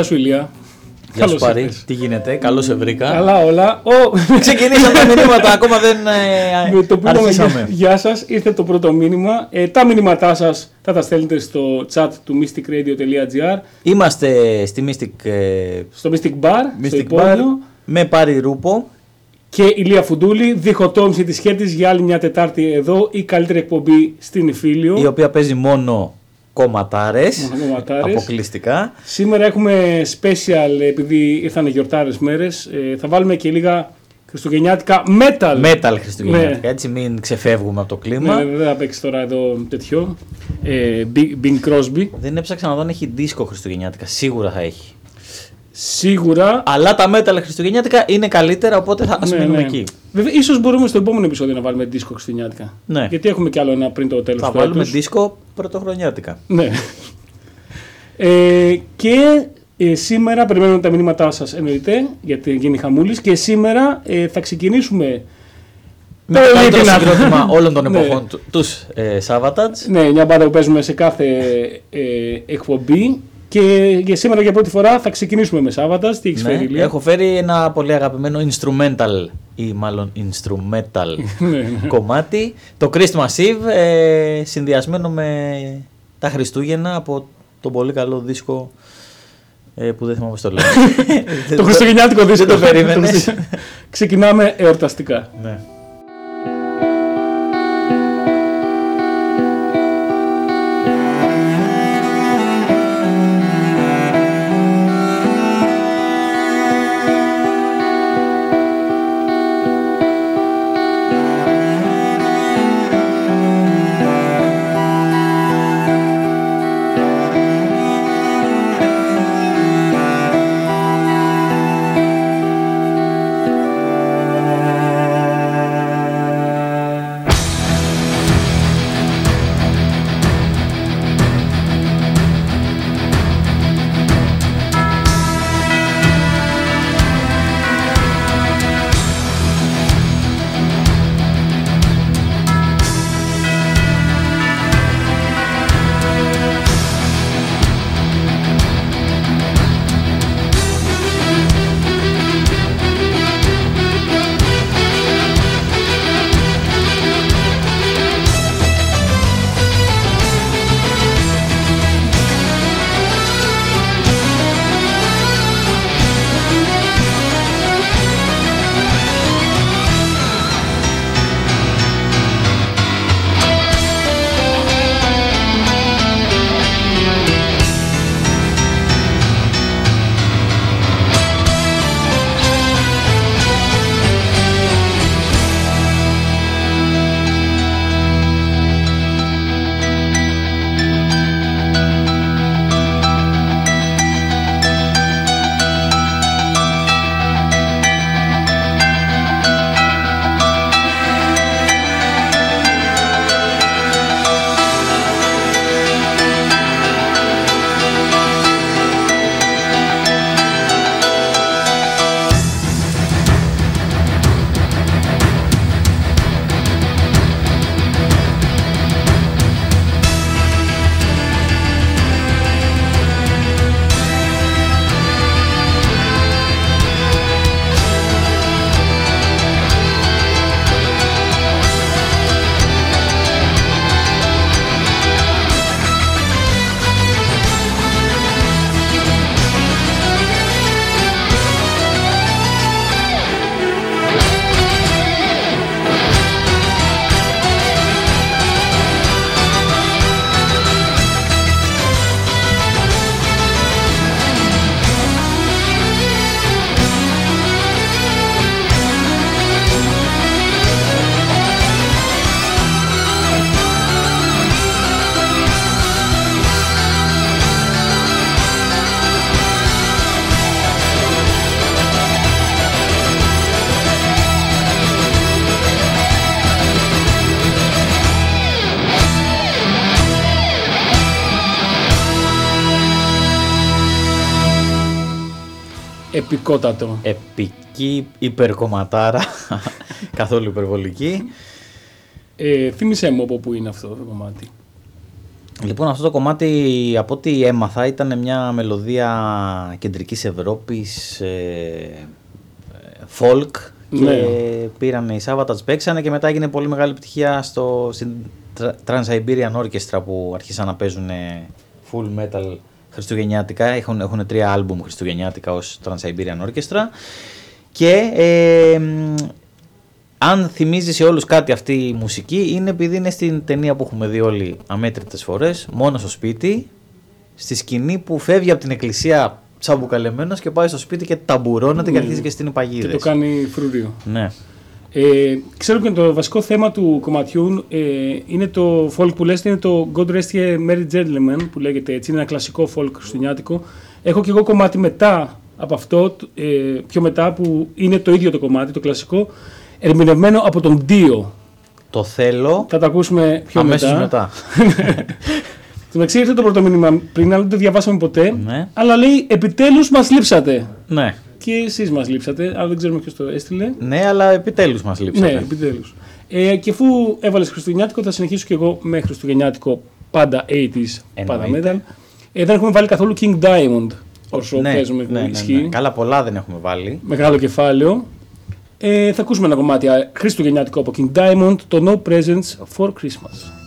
Γεια σου Ηλία. Γεια σου Καλώς Πάρη, ήρθες. τι γίνεται, καλώς σε βρήκα. Καλά όλα. Ω, Ξεκινήσαμε τα μηνύματα, ακόμα δεν ε, με το που είπαμε αρχίσαμε. γεια σας, ήρθε το πρώτο μήνυμα. Ε, τα μηνύματά σας θα τα στέλνετε στο chat του mysticradio.gr, Είμαστε στη Mystic, ε, στο Mystic Bar, στο Mystic Bar υπόγειο. με Πάρη Ρούπο. Και Ηλία Φουντούλη, διχοτόμηση της σχέτης για άλλη μια Τετάρτη εδώ, η καλύτερη εκπομπή στην Ιφίλιο. η οποία παίζει μόνο κομματάρες, Μόνο κομματάρες. αποκλειστικά. Σήμερα έχουμε special, επειδή ήρθαν γιορτάρες μέρες, ε, θα βάλουμε και λίγα χριστουγεννιάτικα metal. Metal χριστουγεννιάτικα, Ναι. έτσι μην ξεφεύγουμε από το κλίμα. Ναι, δεν θα παίξει τώρα εδώ τέτοιο. Ε, Bing- Bing Crosby. Δεν έψαξα να δω αν έχει δίσκο χριστουγεννιάτικα, σίγουρα θα έχει. Σίγουρα. Αλλά τα metal χριστουγεννιάτικα είναι καλύτερα, οπότε θα ας Ναι, μείνουμε ναι. εκεί. Βέβαια, ίσως μπορούμε στο επόμενο επεισόδιο να βάλουμε δίσκο χριστουγεννιάτικα. Ναι. Γιατί έχουμε κι άλλο ένα πριν το τέλος Θα του βάλουμε έτους. δίσκο πρωτοχρονιάτικα. Ναι. Ε, και ε, σήμερα περιμένουμε τα μηνύματά σας εννοείται γιατί γίνει χαμούλης και σήμερα ε, θα ξεκινήσουμε Με το καλύτερο δυνατό. συγκρότημα όλων των Ναι. εποχών, του- τους ε, Savatage. Ναι, μια μπάντα που παίζουμε σε κάθε ε, εκπομπή και για σήμερα για πρώτη φορά θα ξεκινήσουμε με Σάββατα. Τι έχει Ναι, φέρει, Ηλία; έχω φέρει ένα πολύ αγαπημένο instrumental ή μάλλον instrumental Ναι, κομμάτι. Το Christmas Eve ε, συνδυασμένο με τα Χριστούγεννα από τον πολύ καλό δίσκο ε, που δεν θυμάμαι πώς το λέω. το χριστουγεννιάτικο δίσκο. Δεν το περίμενες. Χριστου- Ξεκινάμε εορταστικά. ναι. Επικότατο. Επική υπερκομματάρα, καθόλου υπερβολική. Ε, θύμησέ μου από πού είναι αυτό το κομμάτι. Λοιπόν, αυτό το κομμάτι από ό,τι έμαθα ήταν μια μελωδία κεντρικής Ευρώπης, ε, folk και Ναι. πήραν οι Savatage, παίξανε και μετά έγινε πολύ μεγάλη επιτυχία στο, στην Tra- Trans-Siberian Orchestra που άρχισαν να παίζουν full metal χριστουγεννιάτικα. Έχουν, έχουν τρία άλμπουμ χριστουγεννιάτικα ως Trans-Siberian Orchestra και ε, μ, αν θυμίζεις σε όλους κάτι αυτή η μουσική είναι επειδή είναι στην ταινία που έχουμε δει όλοι αμέτρητες φορές, μόνο στο σπίτι, στη σκηνή που φεύγει από την εκκλησία τσαμπουκαλεμένος και πάει στο σπίτι και ταμπουρώνεται και Ναι. αρχίζει και στην Και υπαγίδες. το κάνει φρούριο. Ναι. Ε, ξέρω και το βασικό θέμα του κομματιού ε, είναι το folk που λες, είναι το God Rest Ye Merry Gentleman που λέγεται έτσι, είναι ένα κλασικό folk χριστουγεννιάτικο. Έχω και εγώ κομμάτι μετά από αυτό, ε, πιο μετά που είναι το ίδιο το κομμάτι, το κλασικό, ερμηνευμένο από τον Dio. Το θέλω Θα το ακούσουμε πιο αμέσως μετά. μετά. Στο μεταξύ ήρθε το πρώτο μήνυμα πριν, αλλά δεν το διαβάσαμε ποτέ. ναι. Αλλά λέει, επιτέλους μας λείψατε. ναι. Και εσείς μας λείψατε, αλλά δεν ξέρουμε ποιος το έστειλε. Ναι, αλλά επιτέλους μας λείψατε. Ναι, επιτέλους. Ε, και αφού έβαλες Χριστουγεννιάτικο, θα συνεχίσω και εγώ με Χριστουγεννιάτικο πάντα 80s, πάντα Εννοείται. metal. Ε, δεν έχουμε βάλει καθόλου King Diamond όσο ναι, παίζουμε ναι, ναι, ισχύει. ναι. Καλά πολλά δεν έχουμε βάλει. Μεγάλο κεφάλαιο. Ε, θα ακούσουμε ένα κομμάτι α, Χριστουγεννιάτικο από King Diamond, το No Presents for Christmas. Christmas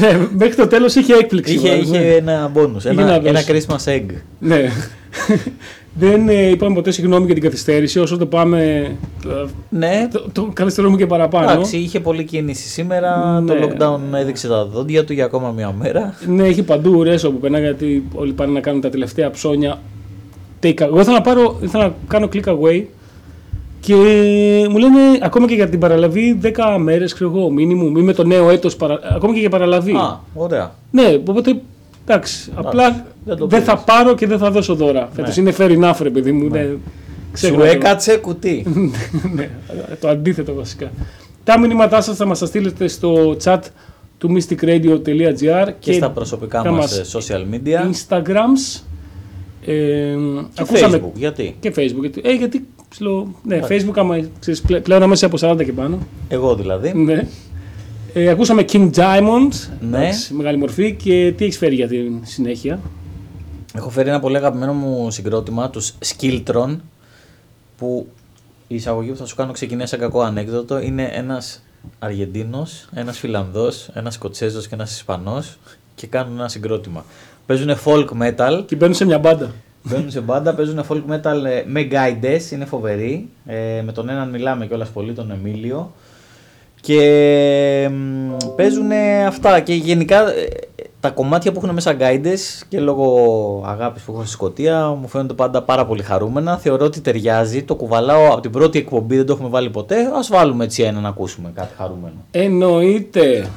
Ναι, μέχρι το τέλος είχε έκπληξη. είχε, μάλλον, είχε ναι. ένα bonus, Είχε ένα, να δώσει. ένα Christmas egg. Ναι. Δεν ε, είπαμε ποτέ συγγνώμη για την καθυστέρηση, όσο το πάμε. ε, Ναι, Το, το καθυστερούμε και παραπάνω. εντάξει, είχε πολλή κίνηση σήμερα. Ναι. Το lockdown έδειξε τα δόντια του για ακόμα μια μέρα. Ναι, έχει παντού ρέσο που περνά γιατί όλοι πάνε να κάνουν τα τελευταία ψώνια. Take away. Εγώ ήθελα να, πάρω, ήθελα να κάνω click away και μου λένε ακόμα και για την παραλαβή 10 μέρες, ξέρω εγώ, minimum, ή με το νέο έτος, παρα... ακόμα και για παραλαβή. Α, ωραία. Ναι, οπότε εντάξει, απλά δεν το δεν θα πήρες. πάρω και δεν θα δώσω δώρα. Φέτος είναι fair enough, ρε παιδί μου. Ναι. Σου ξέχνα το. έκατσε κουτί. ναι, το αντίθετο βασικά. Τα μηνύματά σας θα μας τα στείλετε στο chat του mysticradio.gr και στα προσωπικά θα μας ε, social media Instagrams. Ε, και ακούσαμε Facebook. Γιατί; και Facebook. Γιατί, ε, γιατί ψηλό, ναι, Facebook άμα, ξέρεις, πλέ- πλέον αμέσως από 40 και πάνω. Εγώ δηλαδή. Ναι. Ε, ακούσαμε King Diamond, Ναι. εντάξει, μεγάλη μορφή και τι έχεις φέρει για την συνέχεια; Έχω φέρει ένα πολύ αγαπημένο μου συγκρότημα, τους Skiltron, που η εισαγωγή που θα σου κάνω ξεκινάει σαν κακό ανέκδοτο. Είναι ένας Αργεντίνος, ένας Φιλανδός, ένας Σκοτσέζος και ένας Ισπανός και κάνουν ένα συγκρότημα. Παίζουν folk metal, Και μπαίνουν σε μια μπάντα. μπαίνουν σε μπάντα, παίζουν folk metal ε, με guides, είναι φοβεροί. Ε, με τον έναν μιλάμε κιόλας πολύ, τον Εμίλιο. Και μ, παίζουν αυτά και γενικά ε, τα κομμάτια που έχουν μέσα guides και λόγω αγάπης που έχω στη Σκωτία μου φαίνονται πάντα πάρα πολύ χαρούμενα. Θεωρώ ότι ταιριάζει, το κουβαλάω από την πρώτη εκπομπή, δεν το έχουμε βάλει ποτέ. Ας βάλουμε έτσι ένα να ακούσουμε κάτι χαρούμενο. Εννοείται.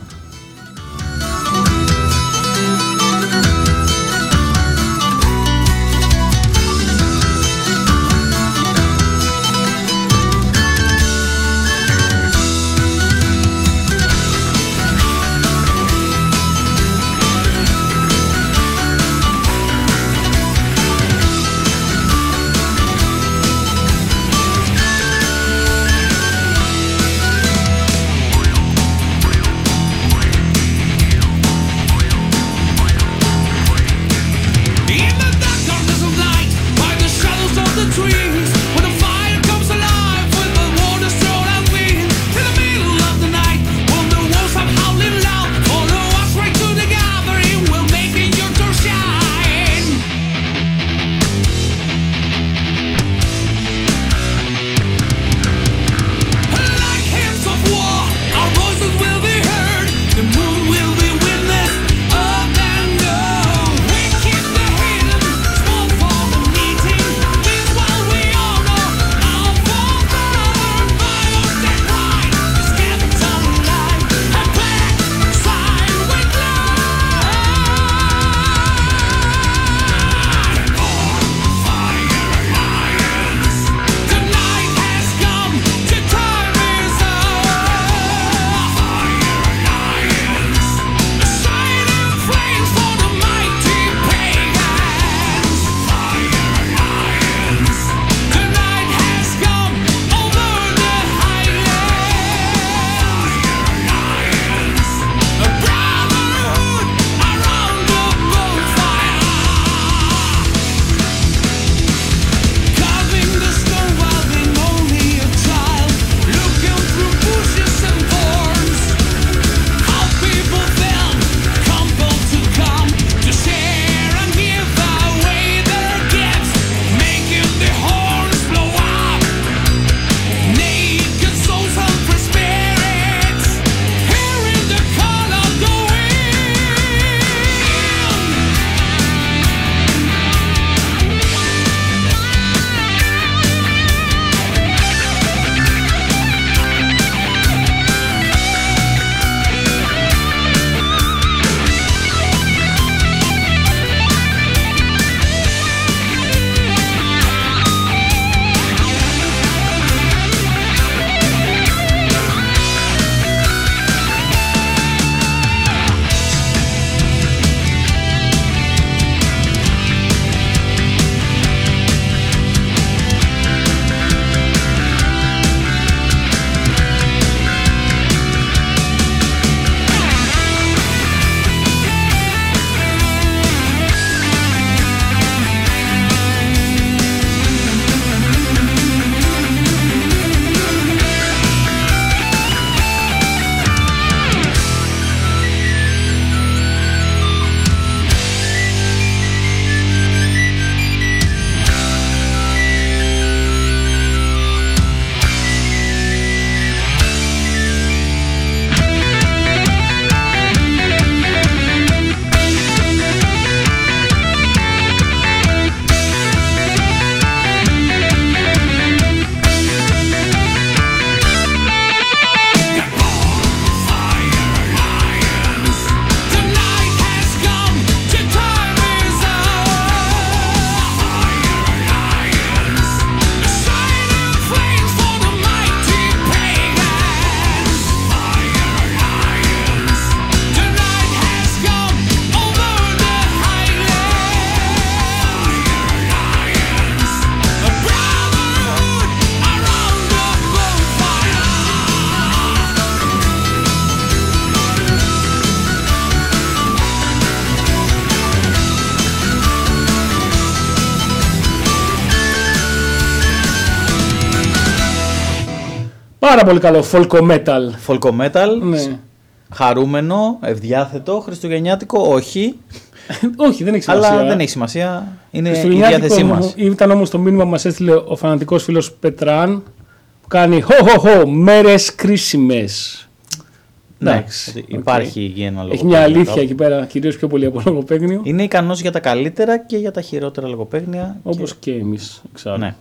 Πάρα πολύ καλό folk metal. Folk metal. Ναι. Χαρούμενο, ευδιάθετο, χριστουγεννιάτικο, όχι. Όχι, δεν έχει σημασία. Αλλά δεν έχει σημασία. Είναι η Χριστουγεννιάτικο διάθεσή μας. Ήταν όμως το μήνυμα που μας έστειλε ο φανατικός φίλος Πετράν που κάνει χω χω χω, μέρες κρίσιμες. Ναι, υπάρχει εκεί ένα Έχει μια αλήθεια εκεί πέρα, κυρίως πιο πολύ από λογοπαίγνιο. Είναι ικανός για τα καλύτερα και για τα χειρότερα λογοπαίγνια. Όπως και, και εμείς, εξάλλου. Ναι.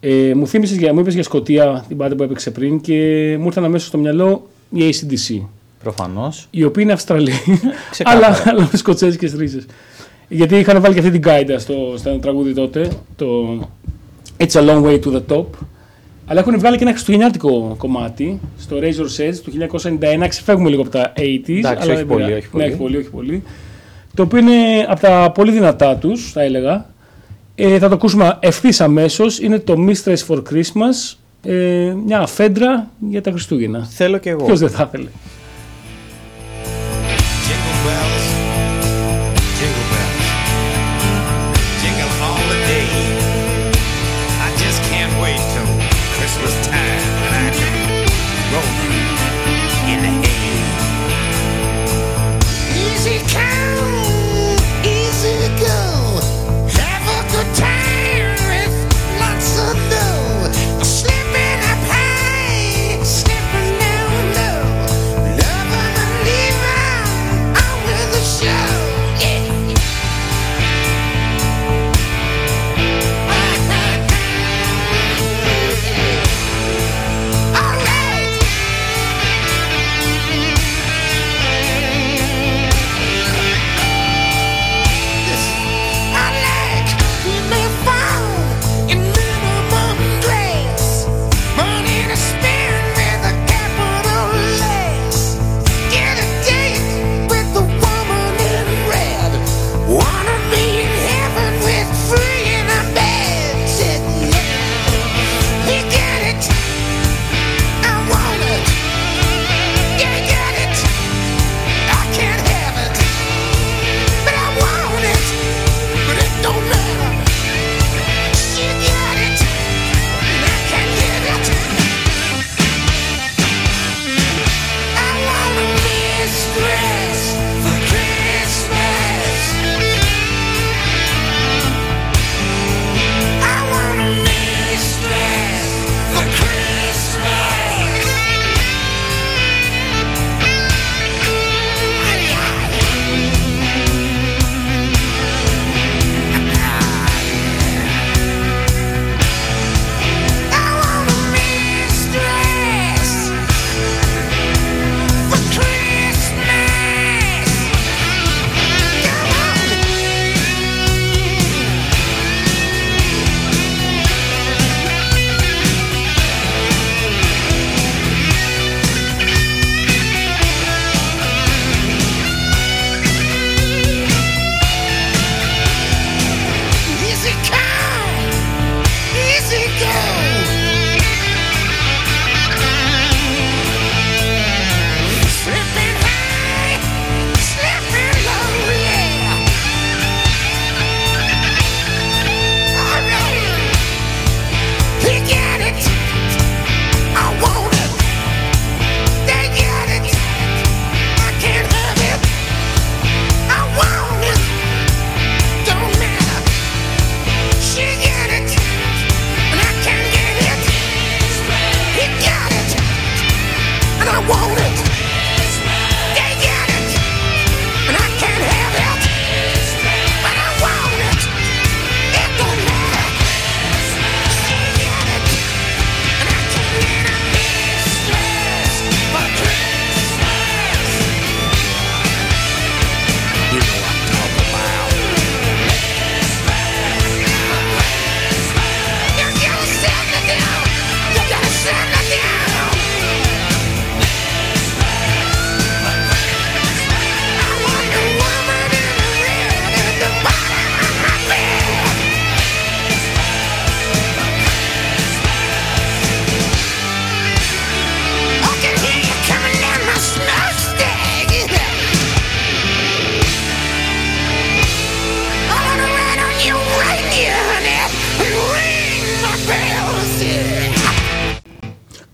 Ε, μου θύμισες, για, μου είπες για Σκοτία την πάντα που έπαιξε πριν και μου ήρθαν αμέσως στο μυαλό η ACDC. Προφανώς. Οι οποίοι είναι Αυστραλοί, αλλά, αλλά με σκοτσέζικε ρίζε. Γιατί είχαν βάλει και αυτή την guide στο, στο τραγούδι τότε, το It's a long way to the top. Αλλά έχουν βγάλει και ένα χριστουγεννιάτικο κομμάτι στο Razor's Edge του 1991. Ξεφεύγουμε λίγο από τα 80s. Εντάξει, αλλά όχι πολύ, όχι πολύ. Ναι, όχι πολύ, όχι πολύ. Το οποίο είναι από τα πολύ δυνατά τους, θα έλεγα. Ε, θα το ακούσουμε ευθύς αμέσως. Είναι το Mistress for Christmas. Ε, μια αφέντρα για τα Χριστούγεννα. Θέλω και εγώ. Ποιος δεν θα ήθελε;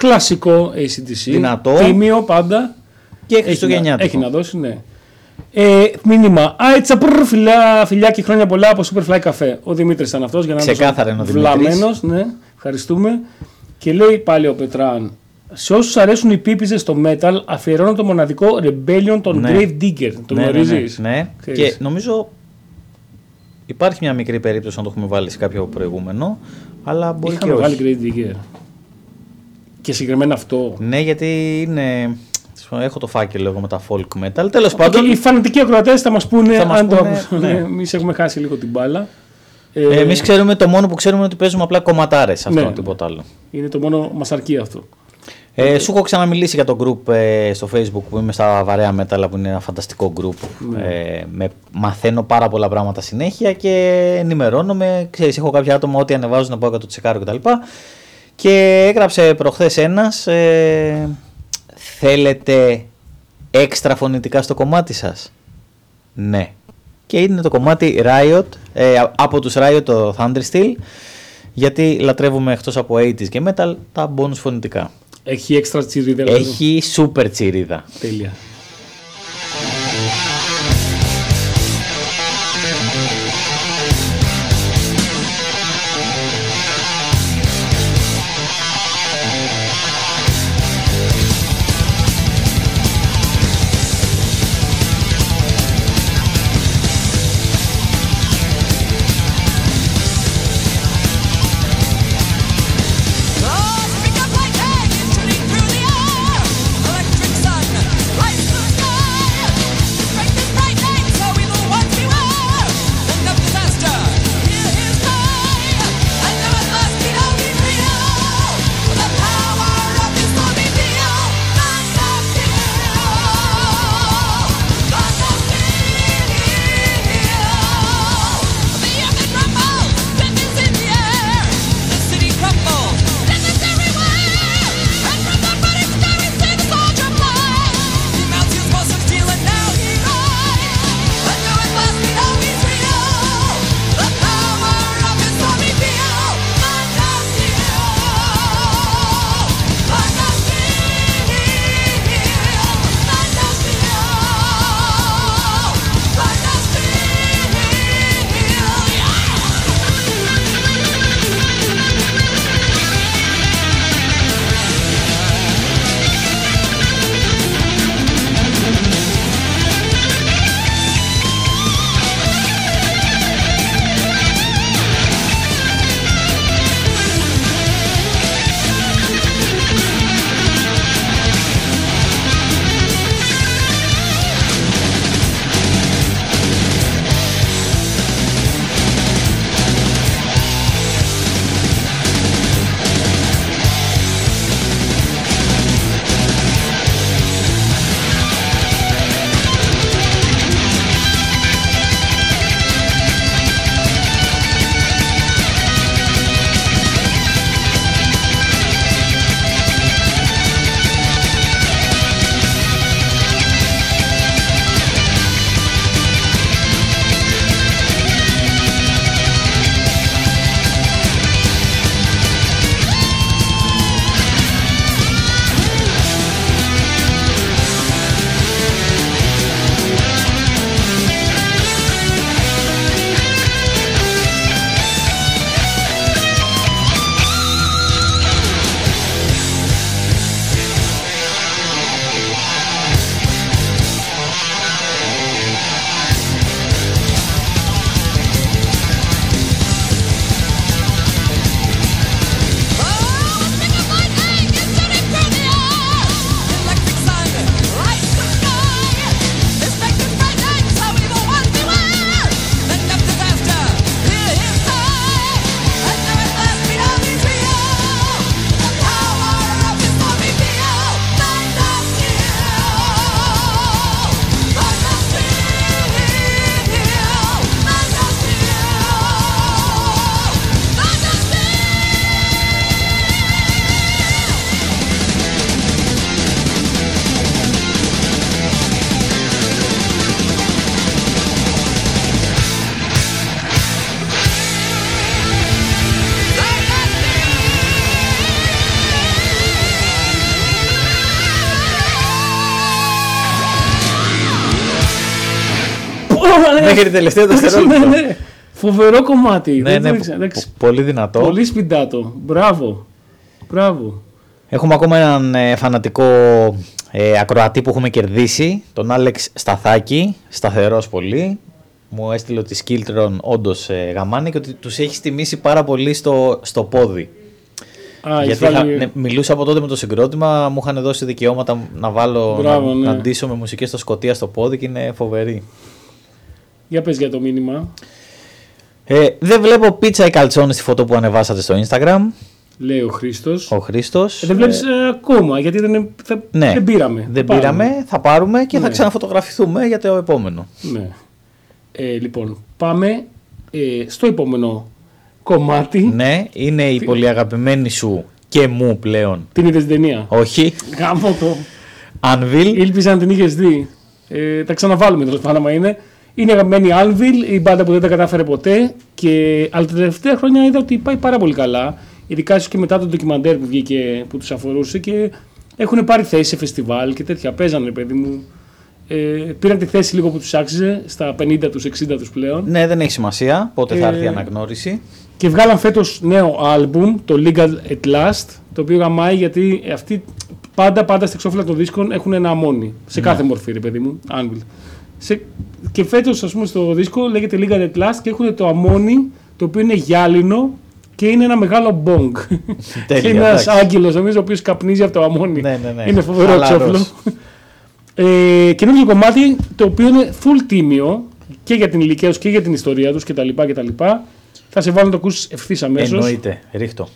Κλασικό ACDC. Δυνατό. Τίμιο πάντα. Και Έχει να, Χριστουγεννιάτικο. έχει να δώσει, ναι. Ε, μήνυμα. Άιτσα πρρ, φιλιά, φιλιά και χρόνια πολλά από Superfly Café. Ο Δημήτρης ήταν αυτός για να Ξεκάθαρα είναι ο Δημήτρης. Βλαμμένος, ναι. Ευχαριστούμε. Και λέει πάλι ο Πετράν. Σε όσους αρέσουν οι πίπιζες στο metal, αφιερώνω το μοναδικό Rebellion των Ναι. Grave Digger. Το ναι, ναι, γνωρίζεις; ναι, ναι. Ξέρεις. Και νομίζω υπάρχει μια μικρή περίπτωση να το έχουμε βάλει σε κάποιο προηγούμενο, αλλά μπορεί Είχαμε και βάλει όχι. Grave Digger. Και συγκεκριμένα αυτό. Ναι, γιατί είναι. Έχω το φάκελο εγώ με τα folk metal. Τέλος πάντων, Και οι φανατικοί ακροατές θα μας πούνε Θα μας αν το πούνε, ακούσουν. ναι. Εμείς έχουμε χάσει λίγο την μπάλα. Ε, εμείς ξέρουμε το μόνο που ξέρουμε είναι ότι παίζουμε απλά κομματάρες. Αυτό Ναι. τίποτα άλλο. Είναι το μόνο μας αρκεί αυτό. Ε, σου έχω ξαναμιλήσει για το group ε, στο facebook που είμαι στα βαρέα metal που είναι ένα φανταστικό group Ναι. ε, με, μαθαίνω πάρα πολλά πράγματα συνέχεια και ενημερώνομαι ξέρεις έχω κάποια άτομα ότι ανεβάζω να πάω και το τσεκάρω κτλ και έγραψε προχθές ένας ε, θέλετε έξτρα φωνητικά στο κομμάτι σας; Ναι και είναι το κομμάτι Riot ε, από τους Riot το Thundersteel γιατί λατρεύουμε εκτός από 80s και metal τα bonus φωνητικά Έχει έξτρα τσιρίδα. δηλαδή. έχει σούπερ τσιρίδα. Τέλεια. Μέχρι τελευταίο Ναι, δευτερόλεπτο. ναι. Φοβερό κομμάτι. Ναι, Δεν ναι, το πο- ήξερα, εντάξει. πο- πολύ δυνατό. Πολύ σπιντάτο. Μπράβο. Μπράβο. Έχουμε ακόμα έναν ε, φανατικό ε, ακροατή που έχουμε κερδίσει, τον Άλεξ Σταθάκη, σταθερός πολύ. Μου έστειλε ότι Σκίλτρον όντως ε, γαμάνε και ότι τους έχεις τιμήσει πάρα πολύ στο, στο πόδι. Α, Γιατί έχεις είχα- βάλει- ναι, μιλούσα από τότε με το συγκρότημα, μου είχαν δώσει δικαιώματα να βάλω Μπράβο, να, ναι. να ντύσω με μουσικές στο Σκοτία στο πόδι και είναι φοβερή. Για πες για το μήνυμα. Ε, δεν βλέπω πίτσα ή καλτσόνι στη φωτό που ανεβάσατε στο Instagram. Λέει ο Χρήστος. Ο Χρήστος. Ε, δεν βλέπεις ε, ακόμα γιατί δεν, θα, Ναι, δεν πήραμε. Δεν Θα πάρουμε. πήραμε, θα πάρουμε και θα Ναι. ξαναφωτογραφηθούμε για το επόμενο. Ναι. Ε, λοιπόν, πάμε ε, στο επόμενο κομμάτι. Ναι, είναι η πολύ αγαπημένη σου και μου πλέον. Την είδες την ταινία; Όχι. Γάμο το. Anvil. Ήλπιζα να την είχες δει. Ε, τα ξαναβάλουμε τέλος πάντων άμα είναι. Είναι η αγαπημένη Anvil, η μπάντα που δεν τα κατάφερε ποτέ. Και, αλλά τα τελευταία χρόνια είδα ότι πάει πάρα πολύ καλά. Ειδικά ίσως και μετά το ντοκιμαντέρ που βγήκε που τους αφορούσε και έχουν πάρει θέση σε φεστιβάλ και τέτοια. Παίζανε, παιδί μου. Ε, πήραν τη θέση λίγο που τους άξιζε, στα 50 τους, 60 τους πλέον. Ναι, δεν έχει σημασία πότε θα Ε, έρθει η αναγνώριση. Και βγάλαν φέτος νέο άλμπουμ, το Legal at Last, το οποίο γαμάει γιατί αυτοί πάντα, πάντα στα εξώφυλλα των δίσκων έχουν ένα αμμόνι. Σε κάθε μορφή, ρε παιδί μου, Anvil. Σε, και φέτος, ας πούμε, στο δίσκο λέγεται Legal at Last και έχουν το αμμόνι, το οποίο είναι γυάλινο και είναι ένα μεγάλο μπονγκ. Τέλεια, και ένας εντάξει. άγγελος, νομίζω, ο οποίος καπνίζει από το αμμόνι. Ναι, ναι, ναι. Είναι φοβερό Χαλαρός. εξώφυλλο. Ε, καινούργιο κομμάτι το οποίο είναι full τίμιο και για την ηλικία τους και για την ιστορία τους κτλ. κτλ. Θα σε βάλω να το ακούσεις ευθύς αμέσως. Εννοείται. Ρίχτω.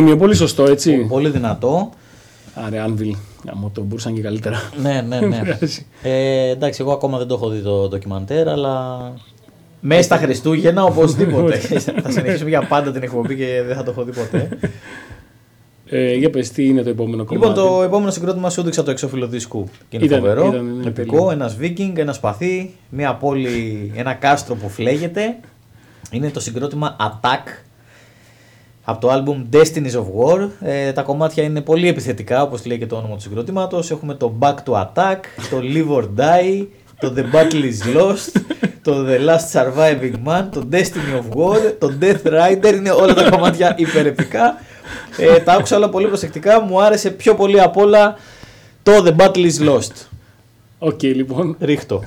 Πολύ τίμιο, πολύ σωστό, έτσι. Πολύ δυνατό. Άρα, Anvil. Άμα το μπορούσαν και καλύτερα. Ναι, ναι, ναι. Πειράζει. ε, εντάξει, εγώ ακόμα δεν το έχω δει το ντοκιμαντέρ, αλλά. Μέσα στα Χριστούγεννα οπωσδήποτε. θα συνεχίσουμε για πάντα την εκπομπή και δεν θα το έχω δει ποτέ. Ε, για πες, τι είναι το επόμενο κομμάτι. λοιπόν, το επόμενο συγκρότημα σου έδειξα το εξώφυλλο δίσκου. Και είναι Ήταν- φοβερό. ήταν- είναι Επικό, τέλειο. ένας Viking, ένα σπαθί, μια πόλη, ένα κάστρο που φλέγεται. Είναι το συγκρότημα Attack από το album Destinies of War. Ε, τα κομμάτια είναι πολύ επιθετικά, όπως λέει και το όνομα του συγκρότηματος. Έχουμε το Back to Attack, το Live or Die, το The Battle is Lost, το The Last Surviving Man, το Destiny of War, το Death Rider. Είναι όλα τα κομμάτια υπερεπικά. Ε, τα άκουσα όλα πολύ προσεκτικά. Μου άρεσε πιο πολύ απ' όλα το The Battle is Lost. OK, λοιπόν. Ρίχ' το.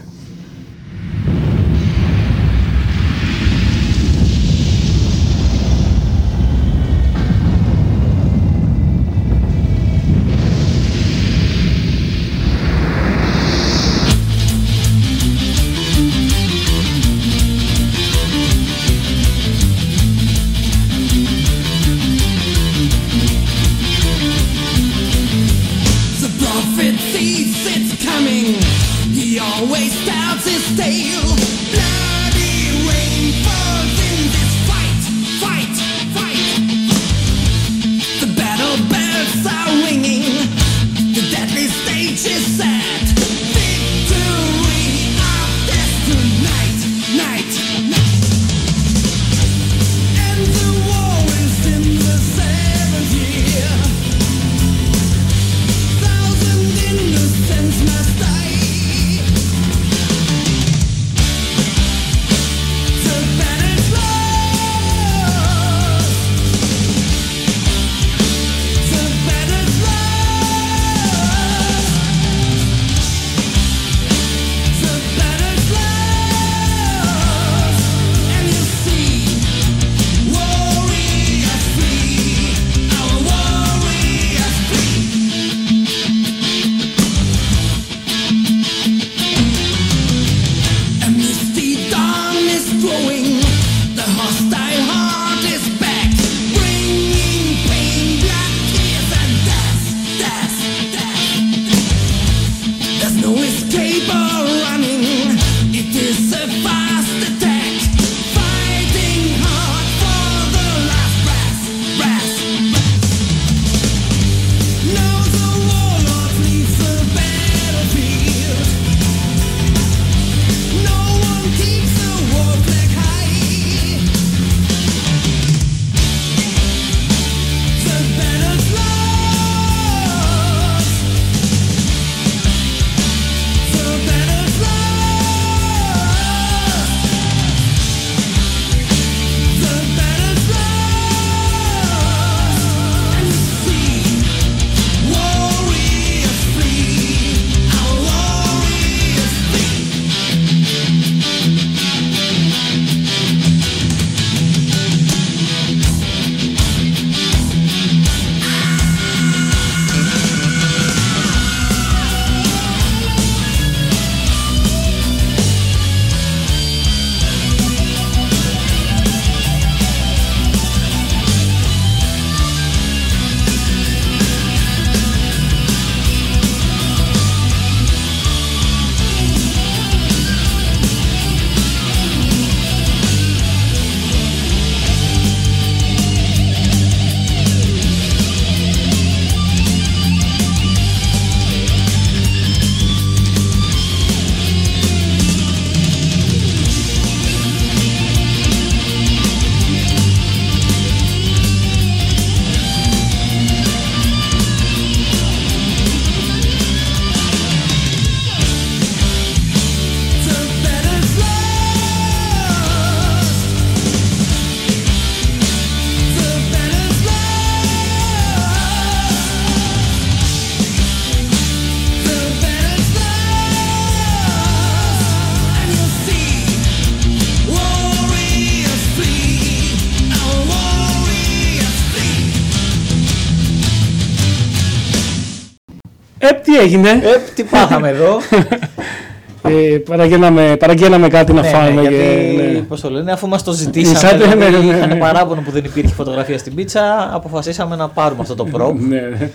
Έγινε. Ε, τι πάθαμε εδώ. Ε, παραγγέλναμε, παραγγέλναμε κάτι να Ναι, φάμε. ναι, γιατί, και, ναι. πώς το λένε, αφού μας το ζητήσαμε, Σαν- ναι, δηλαδή, ναι, ναι, είχαν ναι. παράπονο που δεν υπήρχε φωτογραφία στην πίτσα, αποφασίσαμε να πάρουμε αυτό το prop. Ναι, ναι.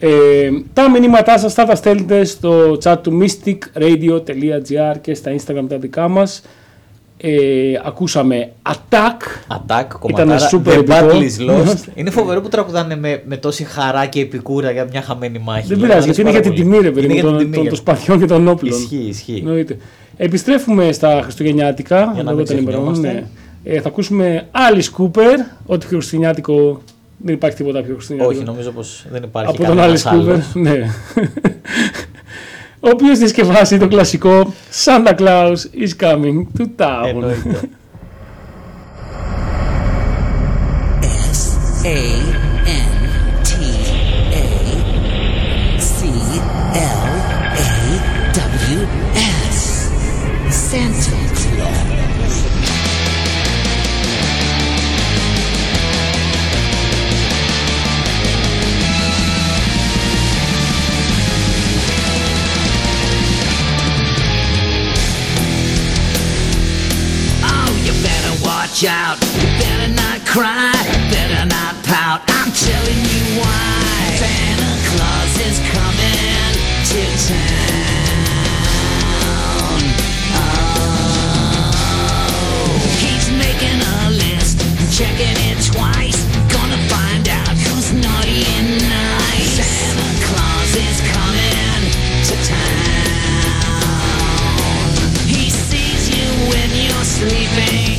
Ε, τα μηνύματά σας θα τα στέλνετε στο chat του mysticradio.gr και στα Instagram τα δικά μας. Ε, ακούσαμε Attack. Attack, κομματάρα, super The επικό. Battle is Lost. είναι φοβερό που τραγουδάνε με, με τόση χαρά και επικούρα για μια χαμένη μάχη. Δεν Μου πειράζει, αρέσει γιατί είναι για πάρα την πολύ. τιμή, ρε παιδί Είναι μου, για την των, τιμή, των, για- των σπαθιών και των όπλων. Ισχύει, ισχύει. Εννοείται. Επιστρέφουμε στα Χριστουγεννιάτικα. Για να λόγω μην των ημερών, ξεχνιόμαστε. ναι. Ε, θα ακούσουμε Alice Cooper, ό,τι χριστουγεννιάτικο. Δεν υπάρχει τίποτα πιο χριστουγεννιάτικο. Όχι, νομίζω πως δεν υπάρχει από τον κανένας Alice Cooper. άλλος. Ναι. Ο οποίος διασκευάσει το κλασικό Santa Claus is coming to town. Εννοείται. S better out. You better not cry. Better not pout. I'm telling you why. Santa Claus is coming to town. Oh, he's making a list, checking it twice. Gonna find out who's naughty and nice. Santa Claus is coming to town. He sees you when you're sleeping.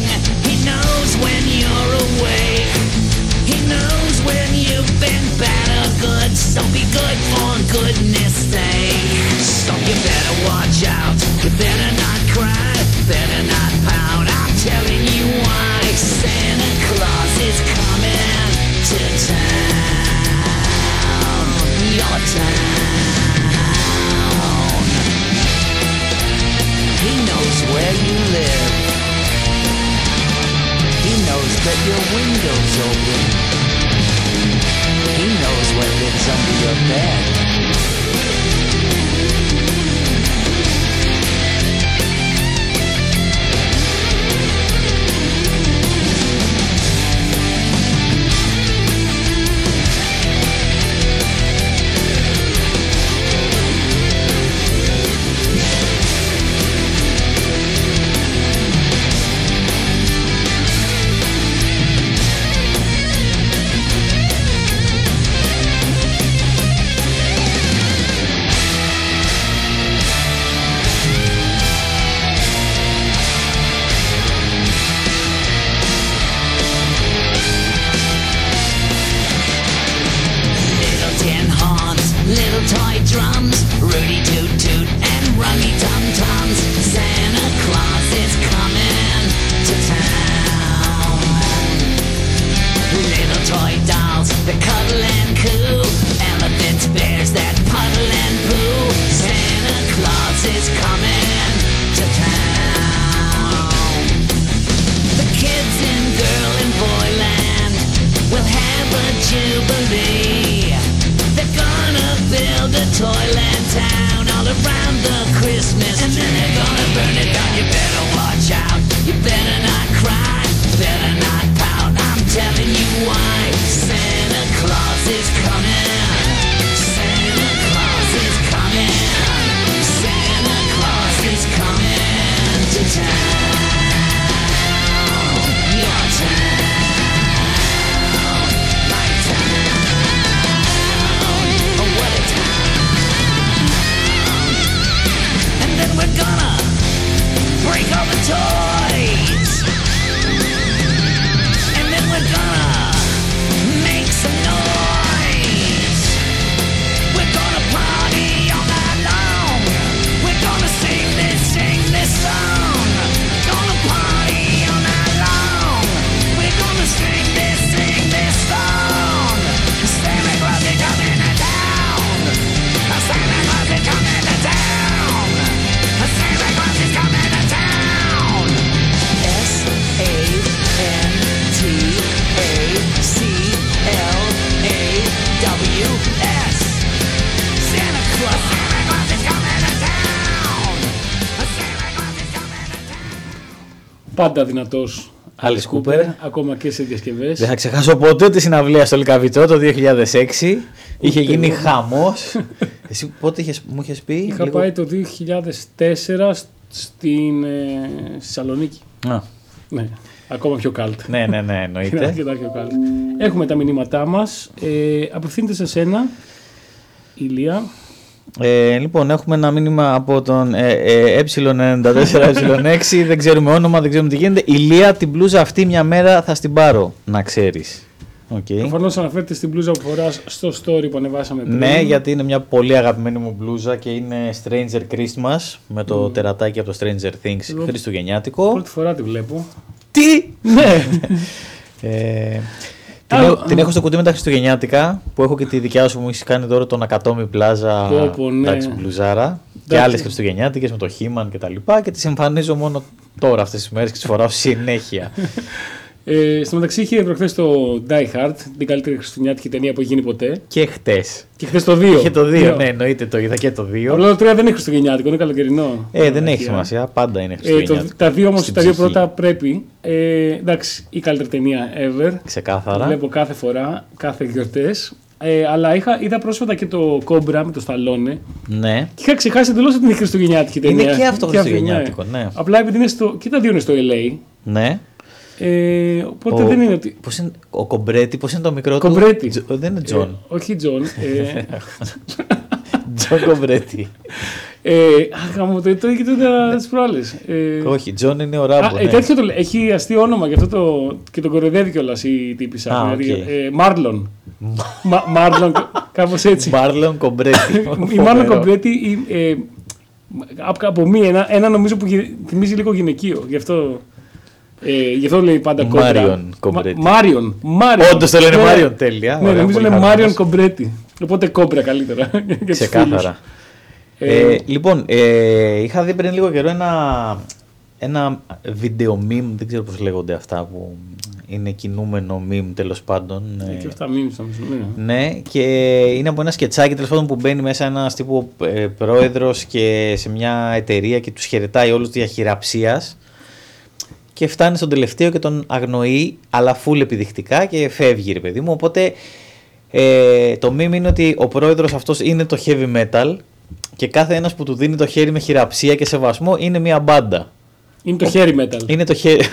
Πάντα δυνατός Alice Cooper. ακόμα και σε διασκευές. Δεν θα ξεχάσω ποτέ τη συναυλία στο Λικαβιτό το 2006. Είχε γίνει εγώ. χαμός. Εσύ πότε είχες, μου είχες πει. Είχα λίγο- πάει το 2004 στην ε, Θεσσαλονίκη. Α, Ναι, ακόμα πιο κάλτ. ναι, ναι, ναι, Είναι εννοείται. αρκετά πιο κάλτ. Έχουμε τα μηνύματά μας. Ε, απευθύνεται σε σένα, Ηλία. Ε, λοιπόν, έχουμε ένα μήνυμα από τον ε, ε, ε94ε6. δεν ξέρουμε όνομα, δεν ξέρουμε τι γίνεται. Ηλία, την μπλούζα αυτή μια μέρα θα στην πάρω, να ξέρει. Okay. Προφανώ αναφέρεται στην μπλούζα που φορά στο story που ανεβάσαμε πριν. Ναι, γιατί είναι μια πολύ αγαπημένη μου μπλούζα και είναι Stranger Christmas με το τερατάκι από το Stranger Things Εγώ- χριστουγεννιάτικο. Πρώτη φορά τη βλέπω. Τι! ναι, Ε, την, Α, έχω, α. την έχω στο κουτί με τα Χριστουγεννιάτικα που έχω και τη δικιά σου που μου έχεις κάνει τώρα τον Ακατόμι Πλάζα. Πω, πω, ναι. εντάξει, μπλουζάρα. Και Εντάξει. άλλες Χριστουγεννιάτικες με το Χίμαν και τα λοιπά. Και τις εμφανίζω μόνο τώρα αυτές τις μέρες και τις φοράω συνέχεια. Ε, στο μεταξύ είχε προχθές το Die Hard, την καλύτερη χριστουγεννιάτικη ταινία που έχει γίνει ποτέ. και χτες. Και χθες το 2. Είχε το 2, ναι, εννοείται το είδα και το 2. Απλά το 3 δεν είναι χριστουγεννιάτικο, είναι καλοκαιρινό. Ε, δεν έχει Ε, σημασία, πάντα είναι Ε, το, Χριστουγεννιάτικο. τα δύο όμως, Στην τα δύο ψυχή. πρώτα πρέπει. Ε, εντάξει, η καλύτερη ταινία ever. Ξεκάθαρα. Βλέπω κάθε φορά, κάθε γιορτές. Ε, αλλά είχα, είδα πρόσφατα και το Κόμπρα με το Σταλόνε Ναι. και είχα ξεχάσει εντελώς ότι είναι χριστουγεννιάτικη ταινία. Είναι και αυτό αυτή, χριστουγεννιάτικο, ναι. Απλά επειδή είναι στο. και τα δύο είναι στο LA. Ναι. Ε, οπότε Ο- δεν είναι ότι. Πώς είναι, ο Κομπρέτη, πώς είναι το μικρό του; Κομπρέτη. Τζο- δεν είναι Τζον. Ε, όχι Τζον. Ε, Τζον Κομπρέτη. ε, αχ, γαμώ, το το είχε τότε τις προάλλες. Ε, Όχι, Τζον είναι ο Α, Ράμπο. ε, ναι. τέτοιο το λέει. Έχει αστείο όνομα γι' αυτό το. και τον κοροϊδεύει κιόλας η τύπισσα. Α, δηλαδή, οκ. ε, Μάρλον. Μα- Μάρλον, κάπως έτσι. Μάρλον Κομπρέτη. η Μάρλον Κομπρέτη. η- ε, από, από μία, ένα, ένα νομίζω που γυ- θυμίζει λίγο γυναικείο. Γι' αυτό, ε, γι' αυτό λέει πάντα κόμπρα. Μάριον Κομπρέτη. Μα- Μάριον. Μάριον. Όντως το λένε Ναι. Μάριον, τέλεια. Ναι, Ωραία, νομίζω πολύ είναι χαρούμενος. Μάριον Κομπρέτη. Οπότε κόμπρα καλύτερα. για τους Ξεκάθαρα. φίλους. Ε, Ε, λοιπόν, ε, είχα δει πριν λίγο καιρό ένα, ένα βίντεο meme, δεν ξέρω πώς λέγονται αυτά που είναι κινούμενο meme τέλος πάντων. ε, ε, και αυτά μήνυμα νομίζω. ναι. Ναι, και είναι από ένα σκετσάκι τέλος πάντων που μπαίνει μέσα ένας τύπου ε, πρόεδρος και σε μια εταιρεία και τους χαιρετάει όλους για χειραψία. Και φτάνει στον τελευταίο και τον αγνοεί, αλλά φουλ επιδεικτικά και φεύγει, ρε παιδί μου. Οπότε ε, το meme είναι ότι ο πρόεδρος αυτός είναι το heavy metal και κάθε ένας που του δίνει το χέρι με χειραψία και σεβασμό είναι μια μπάντα. Είναι το hairy metal. Είναι το χέρι.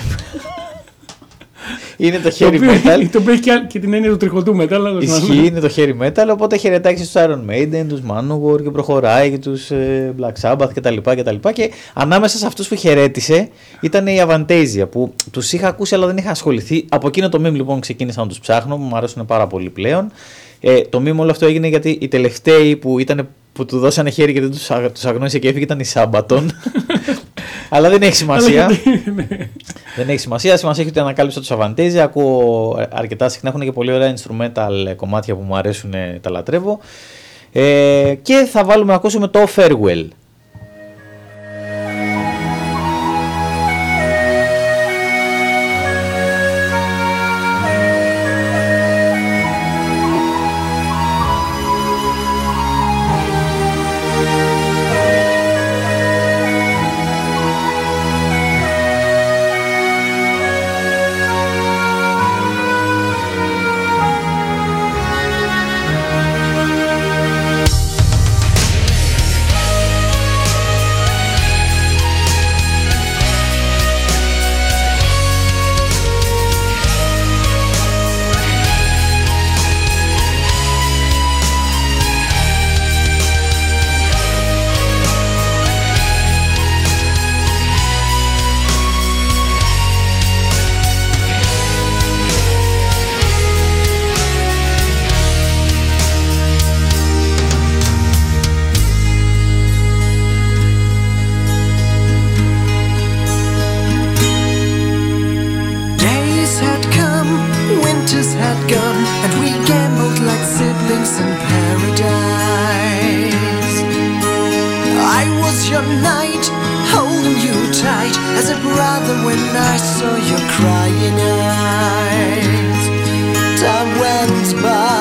Είναι το Το χέρι οποίο, metal. το οποίο έχει και, και την έννοια του τριχωτού metal. αλλά τέλος Ισχύει, πάντων. είναι το heavy metal, οπότε χαιρετάει και στους Iron Maiden, τους Manowar και προχωράει και τους ε, Black Sabbath κτλ. Και, τα λοιπά. και ανάμεσα σε αυτούς που χαιρέτησε ήταν η Avantasia που τους είχα ακούσει αλλά δεν είχα ασχοληθεί. Από εκείνο το meme λοιπόν ξεκίνησα να τους ψάχνω, μου αρέσουν πάρα πολύ πλέον. Ε, το meme όλο αυτό έγινε γιατί οι τελευταίοι που, ήταν, που του δώσανε χέρι και δεν τους, αγ- τους αγνώρισε και έφυγε ήταν οι Σάμπατον. αλλά δεν έχει σημασία. Αλλά γιατί- ναι. Δεν έχει σημασία. Σημασία έχει ότι ανακάλυψα του Avantasia. Ακούω αρκετά συχνά. Έχουν και πολύ ωραία instrumental κομμάτια που μου αρέσουν, ε, τα λατρεύω. Ε, και θα βάλουμε να ακούσουμε το Farewell. Like in paradise. I was your knight, holding you tight as a brother when I saw your crying eyes. Time went by,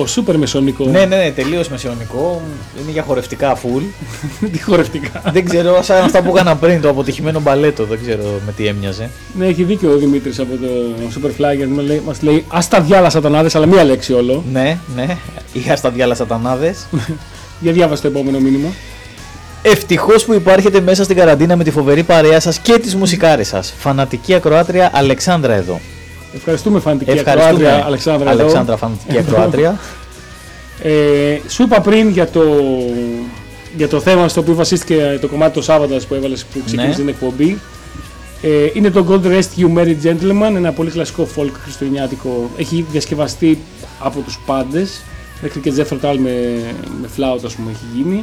Ω, σούπερ μεσονικό. Ναι, ναι, ναι, τελείως μεσαιωνικό. Είναι για χορευτικά full. Τι χορευτικά. δεν ξέρω, σαν αυτά που έκανα πριν, το αποτυχημένο μπαλέτο. Δεν ξέρω με τι έμοιαζε. Ναι, έχει δίκιο ο Δημήτρης από το Superfly γιατί μας λέει, μας λέει Α τα διάλα σατανάδες, αλλά μία λέξη όλο. Ναι, ναι. Είχα στα διάλα σατανάδες. Για διάβασε το επόμενο μήνυμα. Ευτυχώς που υπάρχετε μέσα στην καραντίνα με τη φοβερή παρέα σας και τις μουσικάρες σας. Φανατική ακροάτρια Αλεξάνδρα εδώ. Ευχαριστούμε φανατική Ευχαριστούμε, ακροάτρια Αλεξάνδρα. εδώ. Αλεξάνδρα, φανατική ακροάτρια. Ε, σου είπα πριν για το, για το θέμα στο οποίο βασίστηκε το κομμάτι το Σάββατο που έβαλες που ξεκίνησε Ναι. την εκπομπή. Ε, είναι το Gold Rest You Merry Gentleman, ένα πολύ κλασικό folk χριστουγεννιάτικο. Έχει διασκευαστεί από τους πάντες. Μέχρι και Jethro Tull με, με φλάουτ, ας πούμε, έχει γίνει.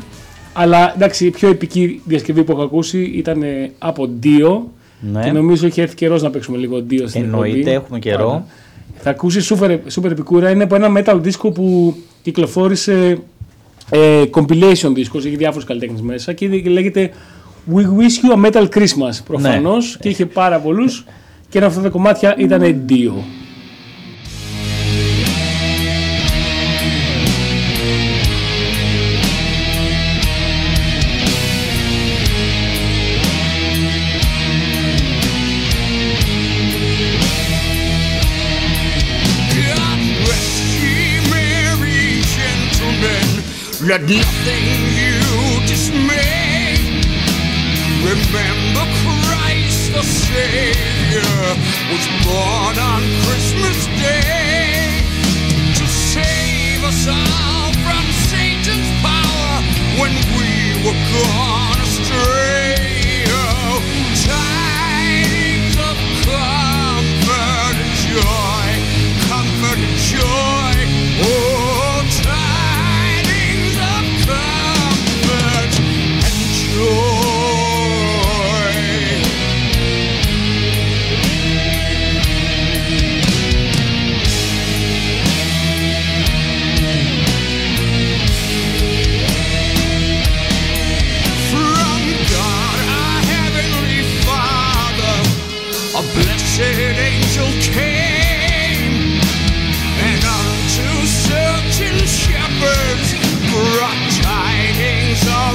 Αλλά εντάξει, η πιο επική διασκευή που έχω ακούσει ήταν ε, από Dio. Ναι. Και νομίζω έχει έρθει καιρός να παίξουμε λίγο Dio στην Εννοείται, εκπομπή. έχουμε καιρό. Άρα, Θα ακούσεις σούπερ, σούπερ επικούρα. Είναι από ένα metal disco που κυκλοφόρησε ε, compilation discos, έχει διάφορους καλλιτέχνες μέσα και λέγεται We Wish You a Metal Christmas προφανώς Ναι. και είχε πάρα πολλούς και ένα από αυτά τα κομμάτια ήταν Dio. Let nothing you dismay. Remember Christ the Savior was born on Christmas Day to save us all from Satan's power when we were gone astray. Oh, tidings of comfort and joy, comfort and joy. Oh,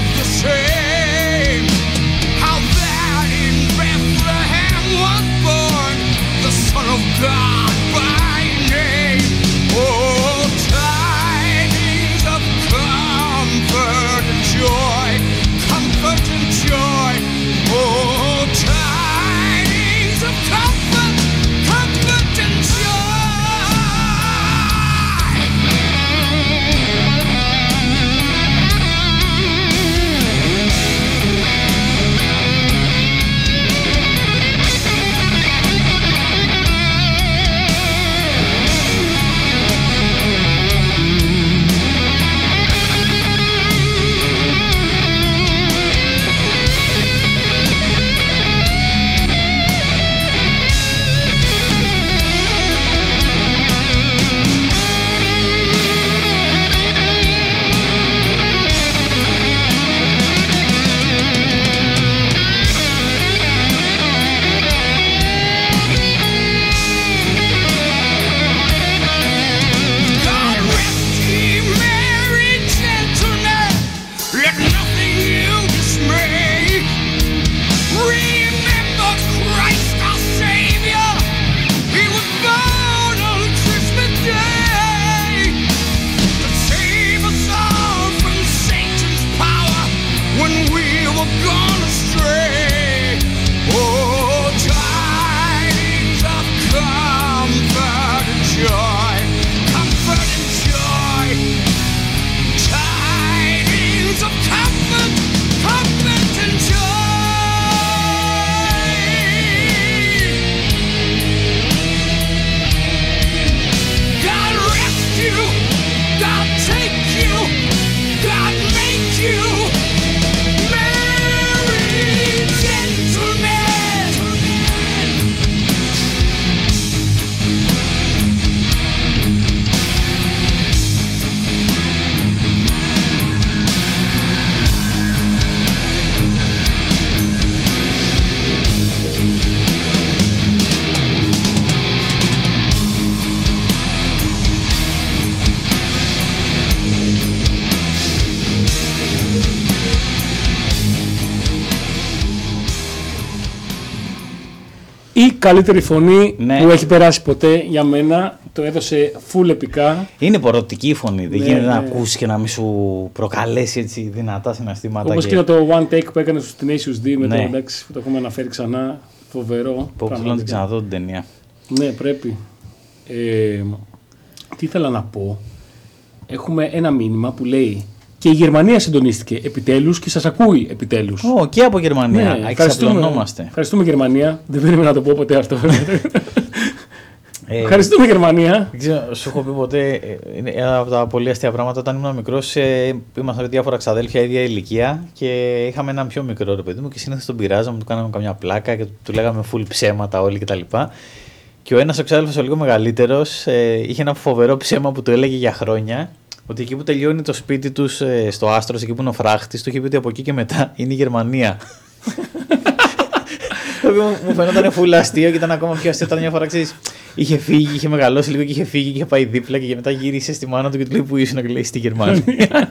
the same. Καλύτερη φωνή Ναι. που έχει περάσει ποτέ για μένα. Το έδωσε full επικά. Είναι πορωτική η φωνή. Δεν Ναι, γίνεται να ναι. ακούσεις και να μην σου προκαλέσει έτσι δυνατά συναισθήματα. Όπως και... το one take που έκανε στου Tenacious D με Ναι. το εντάξει που το έχουμε αναφέρει ξανά. Φοβερό. Πω, πω, θέλω να την πραγματικά. ξαναδώ την ταινία. Ναι, πρέπει. Ε, τι ήθελα να πω. Έχουμε ένα μήνυμα που λέει και η Γερμανία συντονίστηκε επιτέλους και σας ακούει επιτέλους. Ω, και από Γερμανία. Ναι, Εξαπλωνόμαστε. ευχαριστούμε Γερμανία. Δεν περίμενα να το πω ποτέ αυτό. Ε, ευχαριστούμε Γερμανία. Δεν ξέρω, σου έχω πει ποτέ, ε, είναι ένα από τα πολύ αστεία πράγματα. Όταν ήμουν μικρός, ε, ήμασταν με διάφορα ξαδέλφια ίδια ηλικία και είχαμε έναν πιο μικρό ρε παιδί μου και συνήθως τον πειράζαμε, του κάναμε καμιά πλάκα και του, του λέγαμε full ψέματα όλοι κτλ. Και ο ένας ο ξάδελφος, ο λίγο μεγαλύτερος, ε, είχε ένα φοβερό ψέμα που του έλεγε για χρόνια. Ότι εκεί που τελειώνει το σπίτι τους στο άστρο, εκεί που είναι ο φράχτης, του είχε πει ότι από εκεί και μετά είναι η Γερμανία. Το οποίο μου- μου φαίνονταν full αστείο και ήταν ακόμα πιο αστείο όταν μια φορά ξέρεις, είχε φύγει, είχε μεγαλώσει λίγο και είχε φύγει και είχε πάει δίπλα και μετά γύρισε στη μάνα του και του λέει Πού ήσουν; και λέει Στη Γερμανία.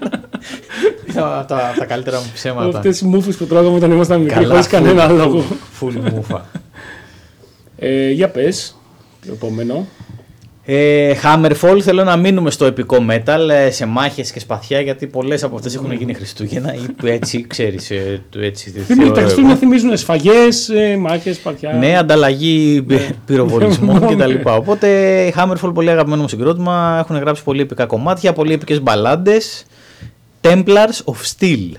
τα, τα, τα καλύτερα μου ψέματα. Αυτές οι μούφες που τρώγαμε όταν ήμασταν μικροί, Καλά, χωρίς κανένα full- λόγο. Full μούφα. Ε, για πες. Το επόμενο. Ε, Hammerfall θέλω να μείνουμε στο επικό metal ε, σε μάχες και σπαθιά γιατί πολλές από αυτές έχουν γίνει Χριστούγεννα ή που έτσι ξέρεις ε, του έτσι Θυμίζουν, θεωρώ τα εγώ. Χριστούγεννα θυμίζουν σφαγές, μάχες, παρτιά. Ναι, ανταλλαγή πυ- πυροβολισμών Ναι. κτλ. Οπότε η Hammerfall πολύ αγαπημένο μου συγκρότημα. Έχουν γράψει πολύ επικά κομμάτια, πολύ επικές μπαλάντες. Templars of Steel.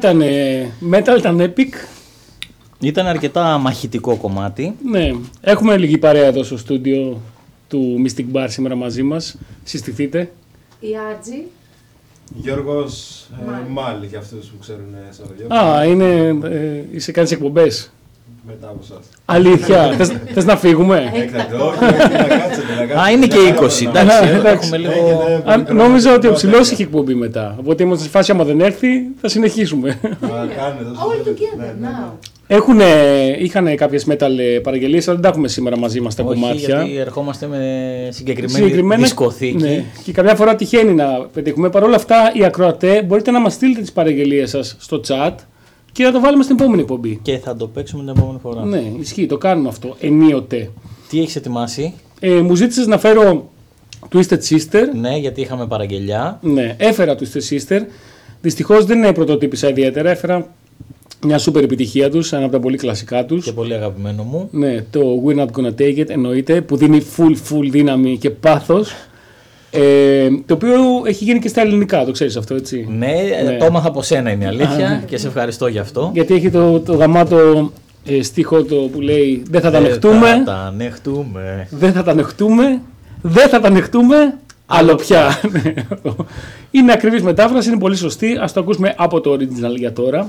Ήταν metal, ήταν epic. Ήταν αρκετά μαχητικό κομμάτι. Ναι, έχουμε λίγη παρέα εδώ στο στούντιο του Mystic Bar σήμερα μαζί μας. Συστηθείτε. Η Άτζη. Γιώργος ε, Μάλι. Μάλι για αυτούς που ξέρουν ε, σαν ραδιόφωνο. Α, είναι, ε, είσαι κάνεις εκπομπές. Μετά από εσάς. Αλήθεια, θες, θες να φύγουμε; Έκτακτα, όχι, όχι, να κάτσετε, να κάτσετε. Α, είναι και Να 20. κάτσετε, να Εντάξει, Ναι, εδώ εντάξει. έχουμε λίγο. Έχετε Α, πολύ νόμιζα χρόνο. ότι ο ψηλός είχε εκπομπή μετά. Οπότε είμαστε σε φάση άμα δεν έρθει θα συνεχίσουμε. Α, κάνετε όσο All θέλετε. together Ναι, ναι, ναι. now. Έχουν, είχαν κάποιες metal ε, παραγγελίες, αλλά δεν τα έχουμε σήμερα μαζί μας τα Όχι, κομμάτια. γιατί ερχόμαστε με συγκεκριμένη Συγκεκριμένα- δισκοθήκη. Ναι. Και καμιά φορά τυχαίνει να πετύχουμε. Παρ' όλα αυτά, οι ακροατές μπορείτε να μας στείλετε τις παραγγελίες σας στο chat και να το βάλουμε στην επόμενη εκπομπή. Και θα το παίξουμε την επόμενη φορά. Ναι, ισχύει, το κάνουμε αυτό ενίοτε. Τι έχεις ετοιμάσει, Ε, μου ζήτησες να φέρω Twisted Sister. Ναι, γιατί είχαμε παραγγελιά. Ναι, έφερα Twisted Sister. Δυστυχώς δεν είναι πρωτοτύπησα ιδιαίτερα. Έφερα μια σούπερ επιτυχία τους, ένα από τα πολύ κλασικά τους. Και πολύ αγαπημένο μου. Ναι, το We're Not Gonna Take It εννοείται, που δίνει full full δύναμη και πάθος. Ε, το οποίο έχει γίνει και στα ελληνικά, το ξέρεις αυτό, έτσι. Ναι, ε, Ναι. το έμαθα από σένα είναι η αλήθεια και σε ευχαριστώ γι' αυτό. Γιατί έχει το, το γαμάτο ε, στίχο το που λέει «Δεν θα τα Δεν ανεχτούμε, Θα τα ανεχτούμε. δεν θα τα ανεχτούμε, δεν θα τα ανεχτούμε, άλλο πια». Ναι, αυτό. είναι ακριβής μετάφραση, είναι πολύ σωστή. Ας το ακούσουμε από το original για τώρα.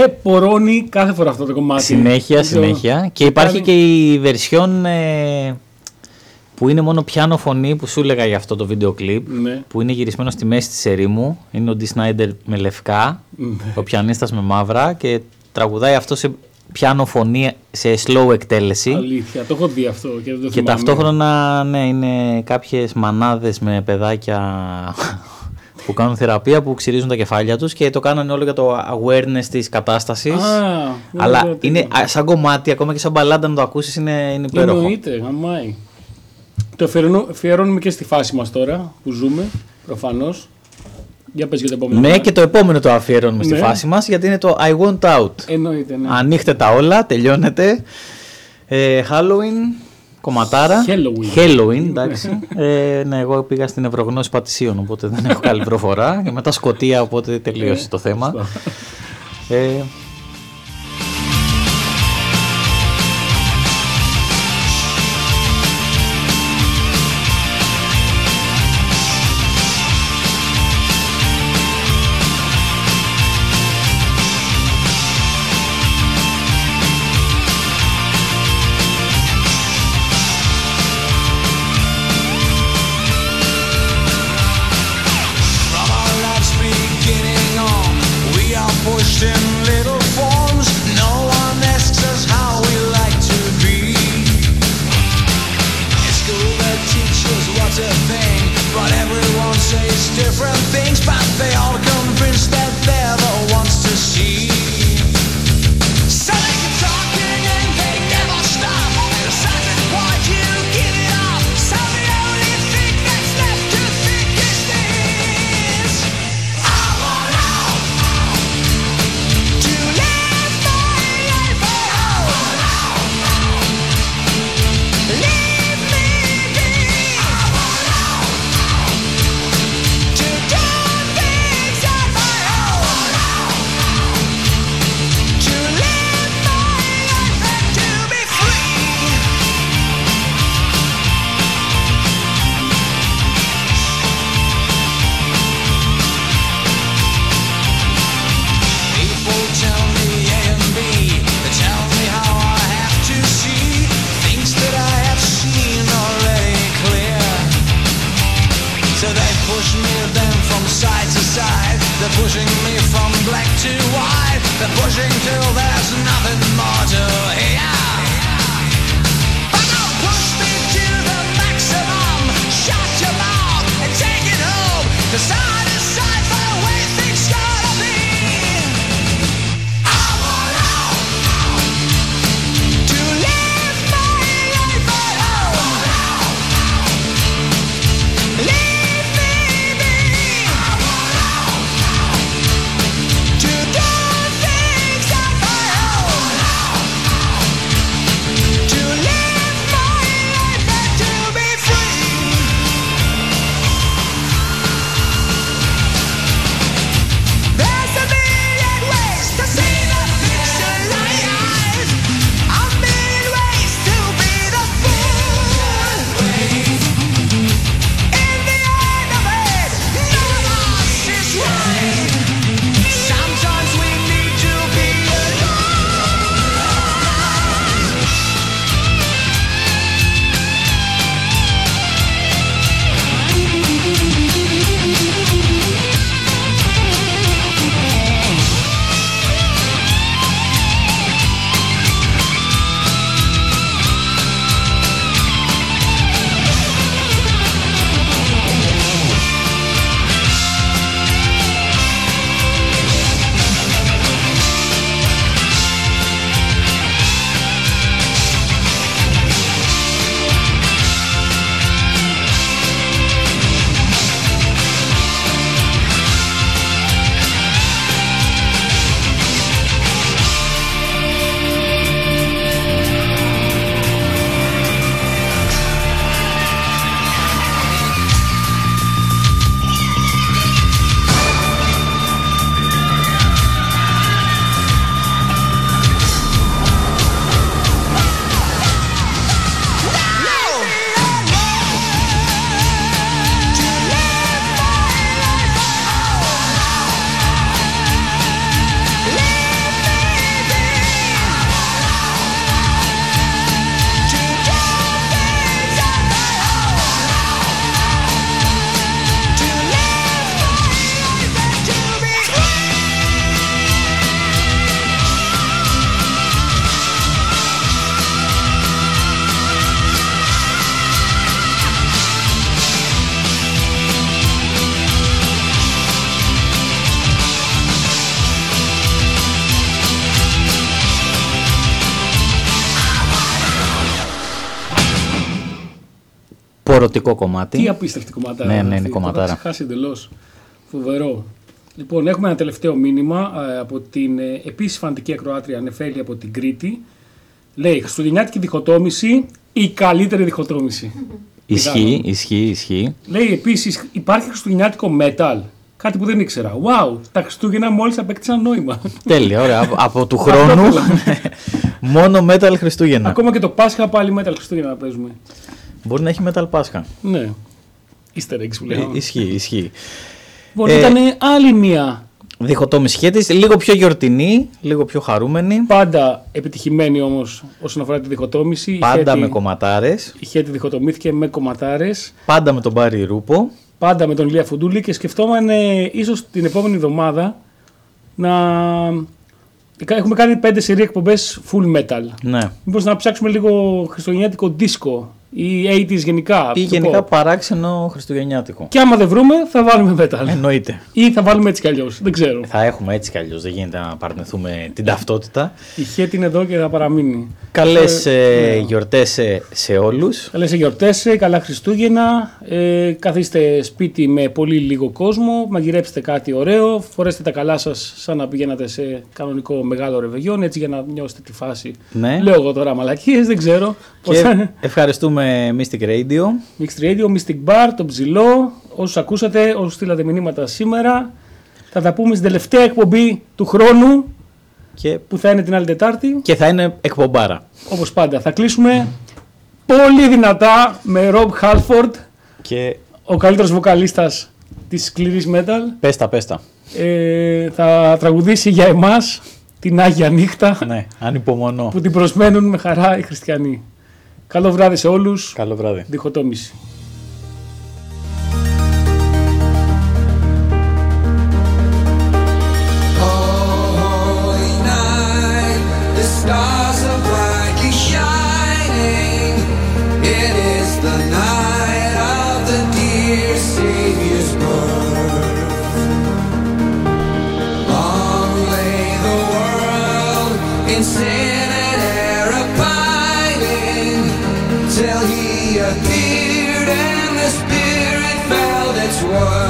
Με πορώνει κάθε φορά αυτό το κομμάτι. Συνέχεια, Δεν ξέρω. συνέχεια. Και Με υπάρχει κάνει- και η βερσιόν ε, που είναι μόνο πιάνο φωνή που σου έλεγα για αυτό το βίντεο κλιπ. Ναι. Που είναι γυρισμένο στη μέση της ερήμου. Είναι ο Ντι Σνάιντερ με λευκά, Ναι. ο πιανίστας με μαύρα και τραγουδάει αυτό σε πιάνο φωνή σε slow εκτέλεση. Αλήθεια, το έχω δει αυτό και δεν το Και θυμάμαι. ταυτόχρονα, ναι, είναι κάποιες μανάδες με παιδάκια που κάνουν θεραπεία που ξυρίζουν τα κεφάλια τους και το κάνανε όλο για το awareness της κατάστασης. Α, δεν Αλλά ξέρω τι είναι είναι. α, σαν κομμάτι, ακόμα και σαν μπαλάντα να το ακούσεις είναι, είναι υπέροχο. Εννοείται, γαμάει. Το αφιερώνω- αφιερώνουμε και στη φάση μας τώρα που ζούμε, προφανώς. Για πες για το επόμενο. Ναι, κομμάτι. και το επόμενο το αφιερώνουμε στη Ναι. φάση μας γιατί είναι το I Want Out. Εννοείται, ναι. Ανοίχτε τα όλα, τελειώνεται. Ε, Halloween, κομματάρα. Halloween. Halloween, εντάξει. ε, ναι, εγώ πήγα στην Ευρωγνώση Πατησίων, οπότε δεν έχω καλή προφορά. Και μετά Σκοτία, οπότε τελείωσε το θέμα. Ε, Πορωτικό κομμάτι. Τι απίστευτη κομματάρα. Ναι, ναι, αυτή. είναι Το κομματάρα. είχα ξεχάσει εντελώς. Φοβερό. Λοιπόν, έχουμε ένα τελευταίο μήνυμα ε, από την ε, επίσης φαντική ακροάτρια Νεφέλη από την Κρήτη. Λέει Χριστουγεννιάτικη διχοτόμηση, η καλύτερη διχοτόμηση. Ισχύει, ισχύει, ισχύει. Λέει επίσης υπάρχει χριστουγεννιάτικο metal. Κάτι που δεν ήξερα. Wow, τα Χριστούγεννα μόλις απέκτησαν νόημα. Τέλεια, ωραία. Από- Από του χρόνου μόνο metal Χριστούγεννα. Ακόμα και το Πάσχα πάλι metal Χριστούγεννα να παίζουμε. Μπορεί να έχει metal Πάσχα. Ναι. Easter eggs που Ε, λέγαμε. Ισχύει, ισχύει. Λοιπόν, ε, ήταν άλλη μία Διχοτόμηση σχέτης, λίγο πιο γιορτινή, λίγο πιο χαρούμενη. πάντα επιτυχημένη όμως όσον αφορά τη διχοτόμηση. Η Πάντα Χέτη- με κομματάρες. Η Χέτη διχοτομήθηκε με κομματάρες. Πάντα με τον Μπάρι Ρούπο. Πάντα με τον Λία Φουντούλη και σκεφτόμουν ε, ίσως την επόμενη εβδομάδα να. Έχουμε κάνει πέντε σερή εκπομπές full metal. Ναι. Μήπως να ψάξουμε λίγο χριστουγεννιάτικο disco ή 80s γενικά. Ή το γενικά pop. παράξενο Χριστουγεννιάτικο. Και άμα δεν βρούμε θα βάλουμε metal. Εννοείται. Ή θα βάλουμε έτσι κι αλλιώς. Δεν ξέρω. Θα έχουμε έτσι κι αλλιώς. Δεν γίνεται να παρνηθούμε την ταυτότητα. Η Χέτη είναι εδώ και θα παραμείνει. Καλές Ε, ναι. γιορτές σε, σε όλους. Καλές γιορτές, καλά Χριστούγεννα. Ε, καθίστε σπίτι με πολύ λίγο κόσμο. Μαγειρέψτε κάτι ωραίο. Φορέστε τα καλά σας σαν να πηγαίνατε σε κανονικό μεγάλο ρεβεγιόν. Έτσι για να νιώσετε τη φάση. Ναι. Λέω εγώ τώρα μαλακίες, δεν ξέρω. Πώς θα Και είναι; ευχαριστούμε Mystic Radio. Mixed Radio, Mystic Bar, το ψηλό. Όσους ακούσατε, όσους στείλατε μηνύματα σήμερα. Θα τα πούμε στην τελευταία εκπομπή του χρόνου Και, που θα είναι την άλλη Τετάρτη. και θα είναι εκπομπάρα. Όπως πάντα. Θα κλείσουμε πολύ δυνατά με Rob Halford. Και ο καλύτερος βοκαλίστας της σκληρής metal πέστα, πέστα. ε, θα τραγουδήσει για εμάς την Άγια Νύχτα ναι, ανυπομονώ. που την προσμένουν με χαρά οι χριστιανοί. Καλό βράδυ σε όλους. Καλό βράδυ. Διχοτόμηση. swore